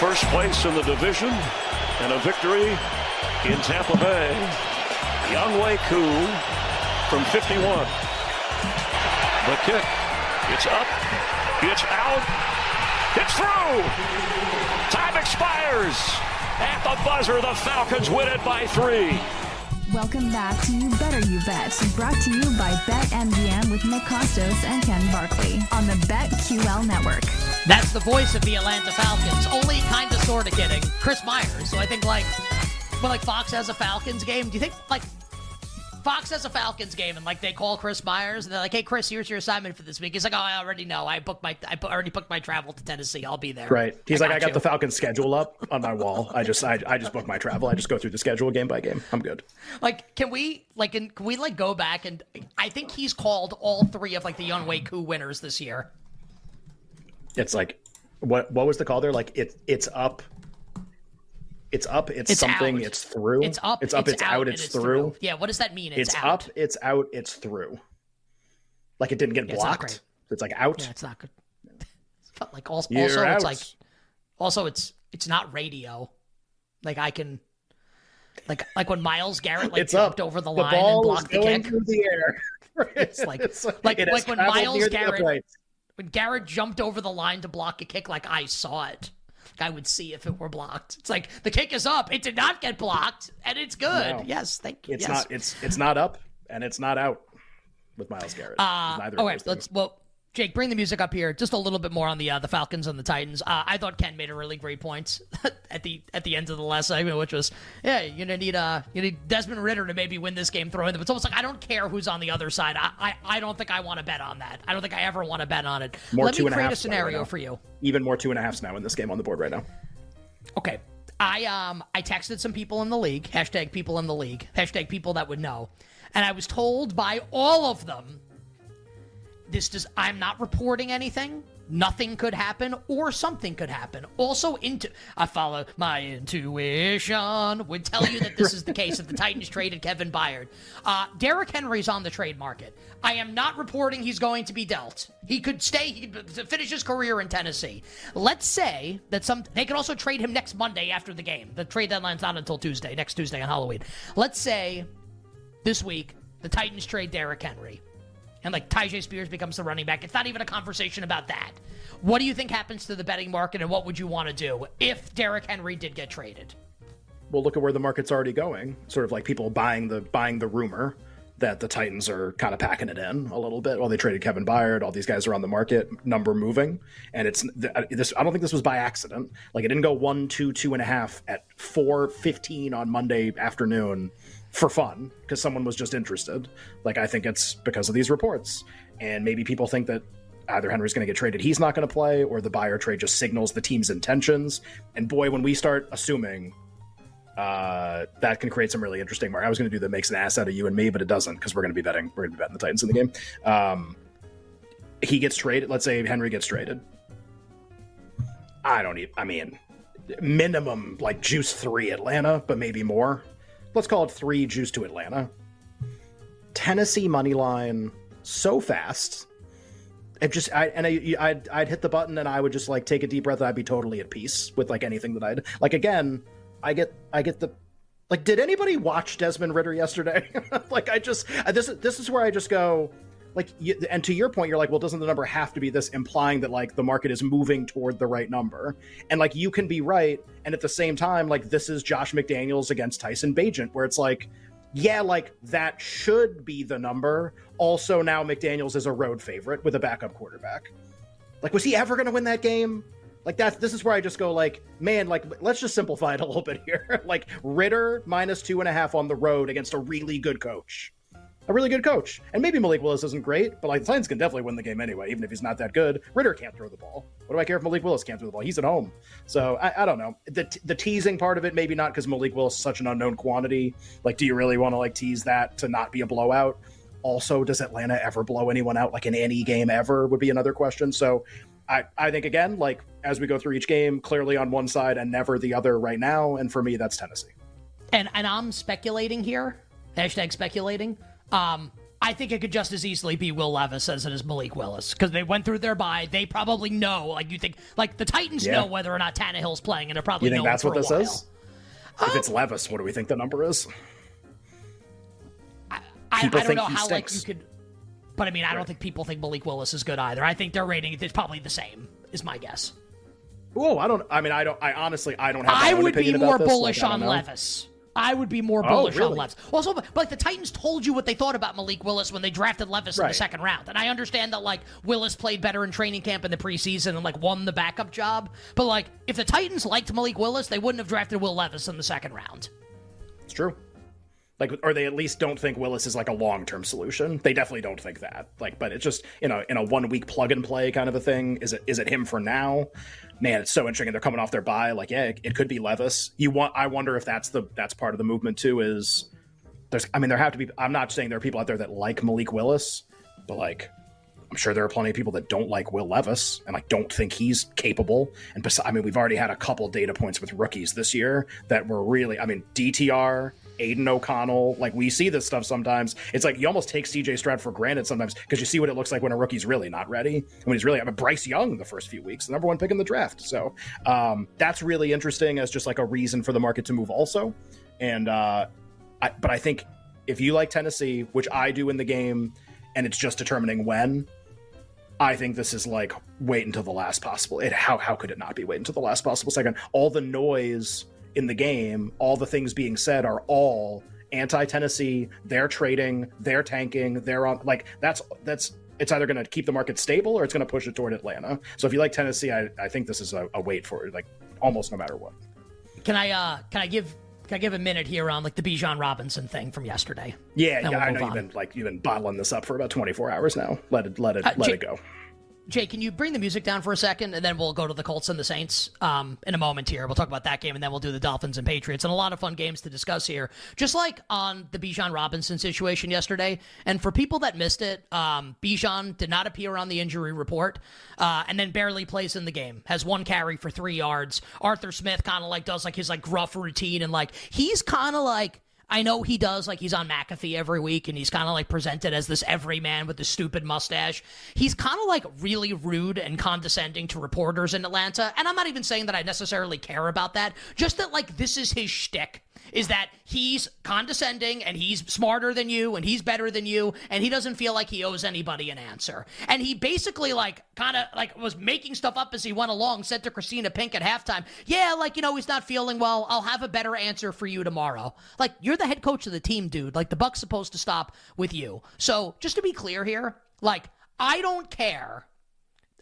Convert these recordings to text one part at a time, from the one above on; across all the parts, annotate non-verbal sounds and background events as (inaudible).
First place in the division and a victory in Tampa Bay, Younghoe Koo from 51. The kick, it's up, it's out, it's through! Time expires! At the buzzer, the Falcons win it by three. Welcome back to You Better You Bet, brought to you by BetMGM with Nick Kostos and Ken Barkley on the BetQL network. That's the voice of the Atlanta Falcons. Only kind of sort of kidding. Chris Myers. So I think like when like Fox has a Falcons game, do you think like Fox has a Falcons game and like they call Chris Myers and they're like, "Hey Chris, here's your assignment for this week." He's like, "Oh, I already know. I booked my I already booked my travel to Tennessee. I'll be there." Right. He's I like, got "I got you." the Falcons schedule up on my wall. I just I, I just booked my travel. I just go through the schedule game by game. I'm good." Like, can we like can, can we like go back and I think he's called all three of like the Younghoe Koo winners this year. It's like what what was the call there? Like it it's up. It's up, it's, It's something, out. it's through. It's up, it's up, it's, out, and it's, through. Yeah, what does that mean? It's, out. up, it's out, it's through. Like it didn't get Yeah, it's blocked. It's like out. Yeah, it's not good. (laughs) But like also, You're also out. it's like also it's it's not radio. Like I can like like when Myles Garrett like it's jumped up. over the the line and blocked the kick. through the air. (laughs) (laughs) It's like- like- it like when traveled Myles near the Garrett- When Garrett jumped over the line to block a kick, like I saw it. I would see if it were blocked. It's like the kick is up. It did not get blocked, and it's good. No. Yes, thank you. It's yes. not. It's it's not up and it's not out with Myles Garrett. Uh, Neither of all those right, things. let's well, Jake, bring the music up here. Just a little bit more on the uh, the Falcons and the Titans. Uh, I thought Ken made a really great point (laughs) at the at the end of the last segment, which was, yeah, you're gonna need uh you need Desmond Ridder to maybe win this game throwing them. It's almost like I don't care who's on the other side. I I, I don't think I want to bet on that. I don't think I ever want to bet on it. More Let two me and create a now, right scenario now. for you. Even more two and a halfs now in this game on the board right now. Okay. I um I texted some people in the league, hashtag people in the league, hashtag people that would know. And I was told by all of them this does I'm not reporting anything. Nothing could happen or something could happen. Also into I follow my intuition would tell you that this is the (laughs) case if the Titans traded Kevin Byard. Uh Derrick Henry's on the trade market. I am not reporting he's going to be dealt. He could stay he finish his career in Tennessee. Let's say that some they could also trade him next Monday after the game. The trade deadline's not until Tuesday, next Tuesday on Halloween. Let's say this week the Titans trade Derrick Henry and like Tyjae Spears becomes the running back. It's not even a conversation about that. What do you think happens to the betting market, and what would you want to do if Derrick Henry did get traded? Well, look at where the market's already going. Sort of like people buying the buying the rumor that the Titans are kind of packing it in a little bit. Well, they traded Kevin Byard. All these guys are on the market, number moving, and it's this. I don't think this was by accident. Like it didn't go one, two, two and a half at four fifteen on Monday afternoon for fun because someone was just interested. Like I think it's because of these reports, and maybe people think that either Henry's going to get traded, he's not going to play, or the Byard trade just signals the team's intentions. And boy, when we start assuming uh, that can create some really interesting mark. I was going to do that makes an ass out of you and me, but it doesn't because we're going to be betting. We're going to be betting the Titans in the game. Um, he gets traded. Let's say Henry gets traded. I don't even. I mean, minimum like juice three Atlanta, but maybe more. Let's call it three juice to Atlanta. Tennessee money line so fast. It just I and I I'd, I'd hit the button and I would just like take a deep breath and I'd be totally at peace with like anything that I'd like again I get I get the like did anybody watch Desmond Ridder yesterday (laughs) like I just this is this is where I just go like and to your point you're like well doesn't the number have to be this implying that like the market is moving toward the right number and like you can be right and at the same time like this is Josh McDaniels against Tyson Bagent where it's like yeah, like that should be the number. Also, now McDaniels is a road favorite with a backup quarterback. Like, was he ever going to win that game? Like that. This is where I just go like, man, like let's just simplify it a little bit here. (laughs) like Ridder minus two and a half on the road against a really good coach a really good coach. And maybe Malik Willis isn't great, but like the Titans can definitely win the game anyway, even if he's not that good. Ridder can't throw the ball. What do I care if Malik Willis can't throw the ball? He's at home. So I, I don't know. The, the teasing part of it, maybe not because Malik Willis is such an unknown quantity. Like, do you really want to like tease that to not be a blowout? Also, does Atlanta ever blow anyone out like in any game ever? Would be another question. So I, I think again, like as we go through each game, clearly on one side and never the other right now. And for me, that's Tennessee. And and I'm speculating here. Hashtag speculating. Um, I think it could just as easily be Will Levis as it is Malik Willis because they went through their bye. They probably know, like you think, like the Titans yeah. know whether or not Tannehill's playing, and they're probably you think that's what this while. is. Um, if it's Levis, what do we think the number is? I, I, I don't know how stinks. like you could, but I mean, I right. don't think people think Malik Willis is good either. I think their rating is probably the same. Is my guess. Oh, I don't. I mean, I don't. I honestly, I don't have. I would be more bullish like, on Levis. I would be more oh, bullish oh, really? on Levis. Also, but like the Titans told you what they thought about Malik Willis when they drafted Levis right. in the second round, and I understand that like Willis played better in training camp in the preseason and like won the backup job. But like, if the Titans liked Malik Willis, they wouldn't have drafted Will Levis in the second round. It's true. Like, or they at least don't think Willis is like a long term solution. They definitely don't think that. Like, but it's just you know in a one week plug and play kind of a thing. Is it is it him for now? man, it's so interesting. They're coming off their bye Like, yeah, it, it, could be Levis. You want? I wonder if that's the that's part of the movement too. Is there's? I mean, there have to be. I'm not saying there are people out there that like Malik Willis, but like, I'm sure there are plenty of people that don't like Will Levis and like don't think he's capable. And besides, I mean, we've already had a couple data points with rookies this year that were really. I mean, DTR Aidan O'Connell. Like we see this stuff sometimes. It's like you almost take CJ Stroud for granted sometimes because you see what it looks like when a rookie's really not ready. When he's really, I mean, Bryce Young the first few weeks, the number one pick in the draft. So um, that's really interesting as just like a reason for the market to move also. And uh, I, but I think if you like Tennessee, which I do in the game, and it's just determining when. I think this is like wait until the last possible. It how how could it not be wait until the last possible second? All the noise in the game, all the things being said are all anti Tennessee. They're trading, they're tanking, they're on like that's that's it's either going to keep the market stable or it's going to push it toward Atlanta. So if you like Tennessee, I, I think this is a, a wait for it, like almost no matter what. Can I uh can I give can I give a minute here on like the Bijan Robinson thing from yesterday? Yeah, yeah, we'll I know you've been like you've been bottling this up for about 24 hours now. Let it let it uh, let J- it go. Jay, can you bring the music down for a second, and then we'll go to the Colts and the Saints um, in a moment here. We'll talk about that game, and then we'll do the Dolphins and Patriots, and a lot of fun games to discuss here. Just like on the Bijan Robinson situation yesterday, and for people that missed it, um, Bijan did not appear on the injury report, uh, and then barely plays in the game. Has one carry for three yards. Arthur Smith kind of like does like his like gruff routine, and like he's kind of like I know he does, like he's on McAfee every week and he's kind of like presented as this everyman with the stupid mustache. He's kind of like really rude and condescending to reporters in Atlanta. And I'm not even saying that I necessarily care about that, just that like this is his shtick is that he's condescending and he's smarter than you and he's better than you and he doesn't feel like he owes anybody an answer. And he basically like kind of like was making stuff up as he went along, said to Kristina Pink at halftime, "Yeah, like you know, he's not feeling well. I'll have a better answer for you tomorrow." Like you're the head coach of the team, dude. Like the buck's supposed to stop with you. So, just to be clear here, like I don't care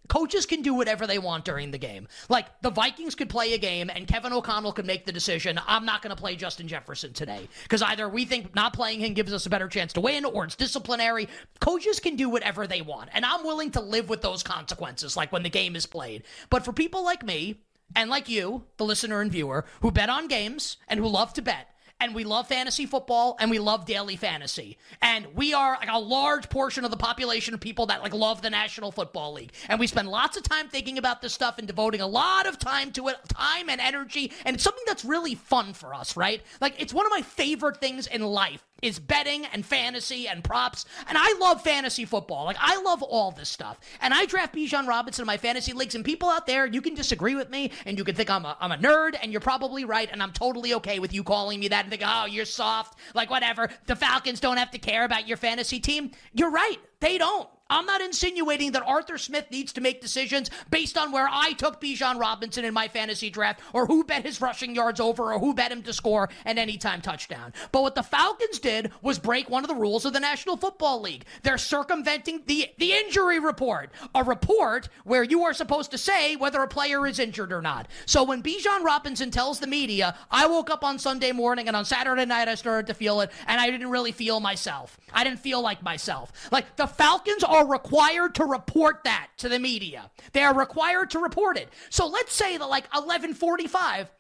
Coaches can do whatever they want during the game. Like the Vikings could play a game and Kevin O'Connell could make the decision, I'm not going to play Justin Jefferson today. Because either we think not playing him gives us a better chance to win or it's disciplinary. Coaches can do whatever they want. And I'm willing to live with those consequences, like when the game is played. But for people like me, and like you, the listener and viewer, who bet on games and who love to bet, and we love fantasy football and we love daily fantasy. And we are like a large portion of the population of people that like love the National Football League. And we spend lots of time thinking about this stuff and devoting a lot of time to it, time and energy. And it's something that's really fun for us, right? Like it's one of my favorite things in life is betting and fantasy and props. And I love fantasy football. Like I love all this stuff. And I draft Bijan Robinson in my fantasy leagues. And people out there, you can disagree with me and you can think I'm a, I'm a nerd and you're probably right. And I'm totally okay with you calling me that and think, oh, you're soft. Like whatever. The Falcons don't have to care about your fantasy team. You're right. They don't. I'm not insinuating that Arthur Smith needs to make decisions based on where I took Bijan Robinson in my fantasy draft or who bet his rushing yards over or who bet him to score an anytime touchdown. But what the Falcons did was break one of the rules of the National Football League. They're circumventing the, the injury report, a report where you are supposed to say whether a player is injured or not. So when Bijan Robinson tells the media, I woke up on Sunday morning and on Saturday night I started to feel it and I didn't really feel myself. I didn't feel like myself. Like the Falcons are required to report that to the media. They are required to report it. So let's say that like 1145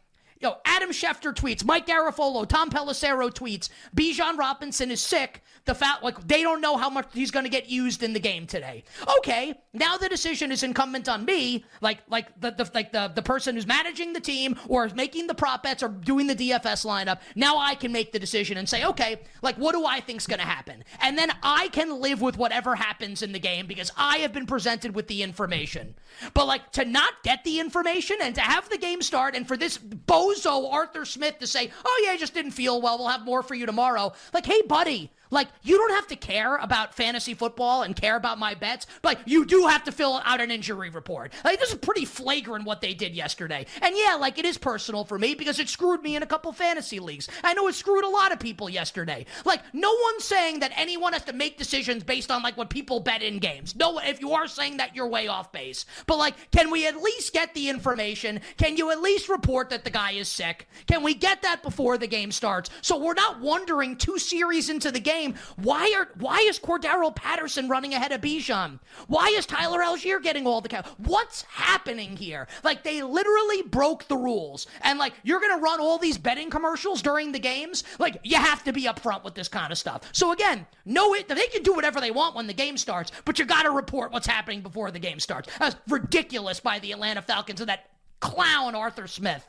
Yo, Adam Schefter tweets, Mike Garafolo, Tom Pelissero tweets, Bijan Robinson is sick. The fact, like, they don't know how much he's going to get used in the game today. Okay, now the decision is incumbent on me, like, like the, the like the the person who's managing the team or making the prop bets or doing the DFS lineup. Now I can make the decision and say, okay, like, what do I think's going to happen? And then I can live with whatever happens in the game because I have been presented with the information. But like to not get the information and to have the game start and for this bozo Arthur Smith to say, "Oh yeah, I just didn't feel well. We'll have more for you tomorrow." Like, hey, buddy, like you don't have to care about fantasy football and care about my bets, but you do have to fill out an injury report. Like this is pretty flagrant what they did yesterday. And yeah, like it is personal for me because it screwed me in a couple fantasy leagues. I know it screwed a lot of people yesterday. Like no one's saying that anyone has to make decisions based on like what people bet in games. No, if you are saying that, you're way off base. But like, can we at least get the information? Can you at least report that the guy is sick? Can we get that before the game starts? So we're not wondering two series into the game, why are why is Cordarrelle Patterson running ahead of Bijan? Why is Tyler Allgeier getting all the count? What's happening here? Like they literally broke the rules, and like you're gonna run all these betting commercials during the games. Like you have to be upfront with this kind of stuff. So again, no, it they can do whatever they want when the game starts, but you got to report what's happening before the game starts. That's ridiculous by the Atlanta Falcons and that clown Arthur Smith.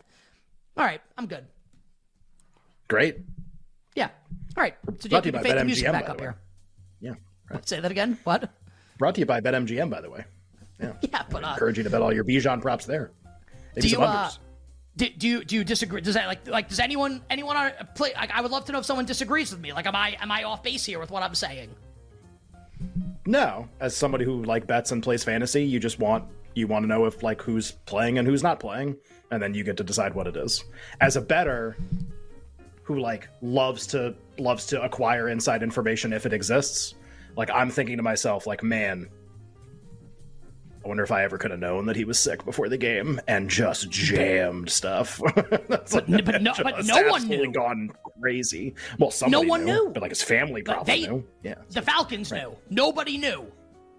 All right, I'm good. Great. Yeah. All right. So Jake, you can music back up here. Yeah. Right. Say that again. What? Brought to you by BetMGM, by the way. Yeah. (laughs) Yeah, but uh, Encourage you to bet all your Bijan props there. Maybe do you uh, do, do you do you disagree? Does that like like does anyone anyone on play? Like, I would love to know if someone disagrees with me. Like, am I am I off base here with what I'm saying? No, as somebody who like bets and plays fantasy, you just want you want to know if like who's playing and who's not playing, and then you get to decide what it is. As a bettor who like loves to loves to acquire inside information if it exists, like I'm thinking to myself like, man, I wonder if I ever could have known that he was sick before the game and just jammed stuff. (laughs) That's But- like- but no- (laughs) but no one knew. gone crazy. Well, somebody one knew, knew. but like his family probably they- knew. Yeah. The Falcons knew. Nobody knew.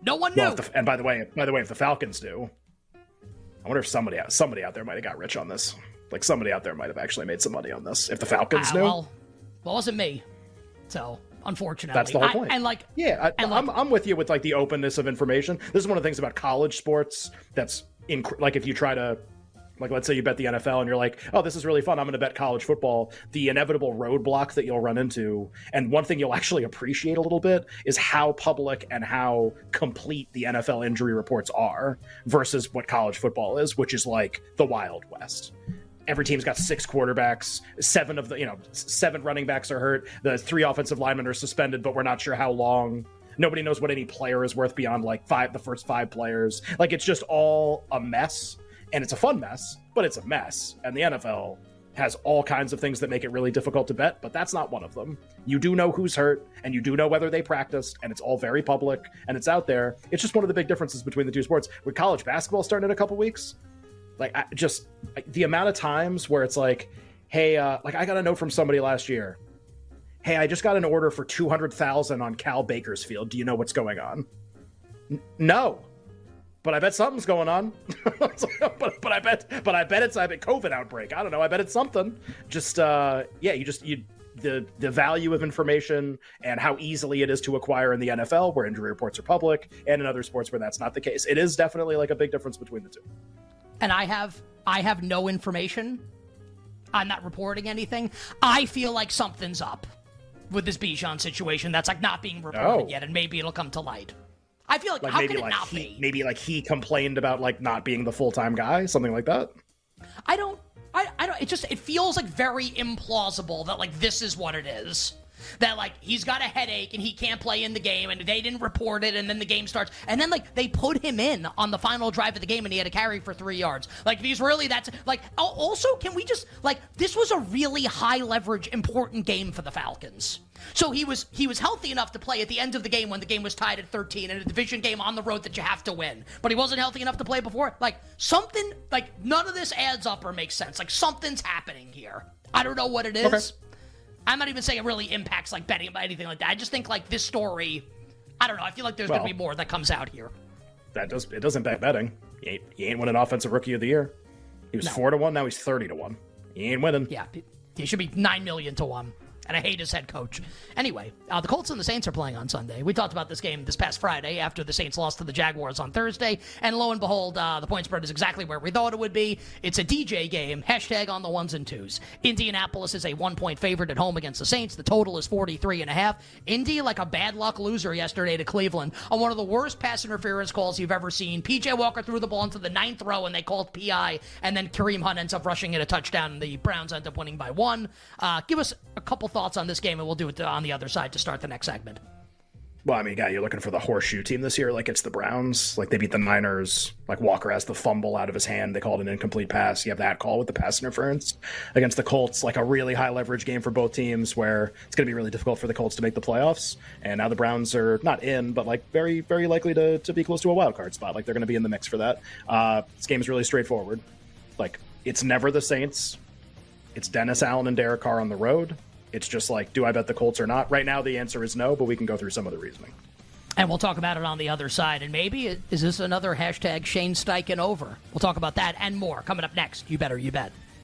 No one Well, knew. the, and by the way, by the way, if the Falcons knew I wonder if somebody somebody out there might have got rich on this. Like somebody out there might have actually made some money on this. If the Falcons Ah, knew, well, well, it wasn't me. So unfortunately, that's the whole I- point. and like, yeah, I, and, like- I'm I'm with you with like the openness of information. This is one of the things about college sports that's in like if you try to. Like, let's say you bet the NFL and you're like, oh, this is really fun. I'm going to bet college football. The inevitable roadblock that you'll run into, and one thing you'll actually appreciate a little bit, is how public and how complete the NFL injury reports are versus what college football is, which is like the Wild West. Every team's got six quarterbacks. Seven of the, you know, seven running backs are hurt. The three offensive linemen are suspended, but we're not sure how long. Nobody knows what any player is worth beyond like five, the first five players. Like it's just all a mess, and it's a fun mess, but it's a mess. And the NFL has all kinds of things that make it really difficult to bet, but that's not one of them. You do know who's hurt, and you do know whether they practiced, and it's all very public and it's out there. It's just one of the big differences between the two sports. With college basketball starting in a couple weeks, like I just like, the amount of times where it's like hey uh like i got a note from somebody last year. Hey i just got an order for 200000 on cal bakersfield. Do you know what's going on? N- no. But i bet something's going on. (laughs) But, but i bet but i bet it's a covid outbreak. I don't know. I bet it's something. Just uh yeah you just you the the value of information and how easily it is to acquire in the NFL where injury reports are public and in other sports where that's not the case. It is definitely like a big difference between the two. And I have I have no information. I'm not reporting anything. I feel like something's up with this Bijan situation that's like not being reported Oh. yet, and maybe it'll come to light. I feel like, like how maybe could it like not he, be? maybe like he complained about like not being the full-time guy something like that I don't. I, I don't. It just it feels like very implausible that like this is what it is. That like he's got a headache and he can't play in the game and they didn't report it and then the game starts and then like they put him in on the final drive of the game and he had a carry for three yards. Like he's really that's like also can we just like this was a really high leverage important game for the Falcons. So he was he was healthy enough to play at the end of the game when the game was tied at 13 in a division game on the road that you have to win. But he wasn't healthy enough to play before. Like something like none of this adds up or makes sense. Like something's happening here. I don't know what it is. Okay. I'm not even saying it really impacts like betting or anything like that. I just think like this story. I don't know. I feel like there's well, gonna be more that comes out here. That does it doesn't impact betting. He ain't, he ain't winning offensive rookie of the year. He was no. four to one. Now he's thirty to one. He ain't winning. Yeah, he should be nine million to one and I hate his head coach. Anyway, uh, the Colts and the Saints are playing on Sunday. We talked about this game this past Friday after the Saints lost to the Jaguars on Thursday, and lo and behold, uh, the point spread is exactly where we thought it would be. It's a DJ game. Hashtag on the ones and twos. Indianapolis is a one point favorite at home against the Saints. The total is 43 and a half. Indy like a bad luck loser yesterday to Cleveland on one of the worst pass interference calls you've ever seen. PJ Walker threw the ball into the ninth row and they called PI, and then Kareem Hunt ends up rushing it a touchdown, and the Browns end up winning by one. Uh, give us a couple thoughts on this game, and we'll do it on the other side to start the next segment. Well, I mean, guy, you're looking for the horseshoe team this year. Like it's the Browns. Like they beat the Niners. Like Walker has the fumble out of his hand. They called an incomplete pass. You have that call with the pass interference against the Colts. Like a really high leverage game for both teams, where it's going to be really difficult for the Colts to make the playoffs. And now the Browns are not in, but like very, very likely to to be close to a wild card spot. Like they're going to be in the mix for that. Uh, this game is really straightforward. Like it's never the Saints. It's Dennis Allen and Derek Carr on the road. It's just like, do I bet the Colts or not? Right now, the answer is no, but we can go through some of the reasoning. And we'll talk about it on the other side. And maybe is this another hashtag Shane Steichen over? We'll talk about that and more coming up next. You better, you bet.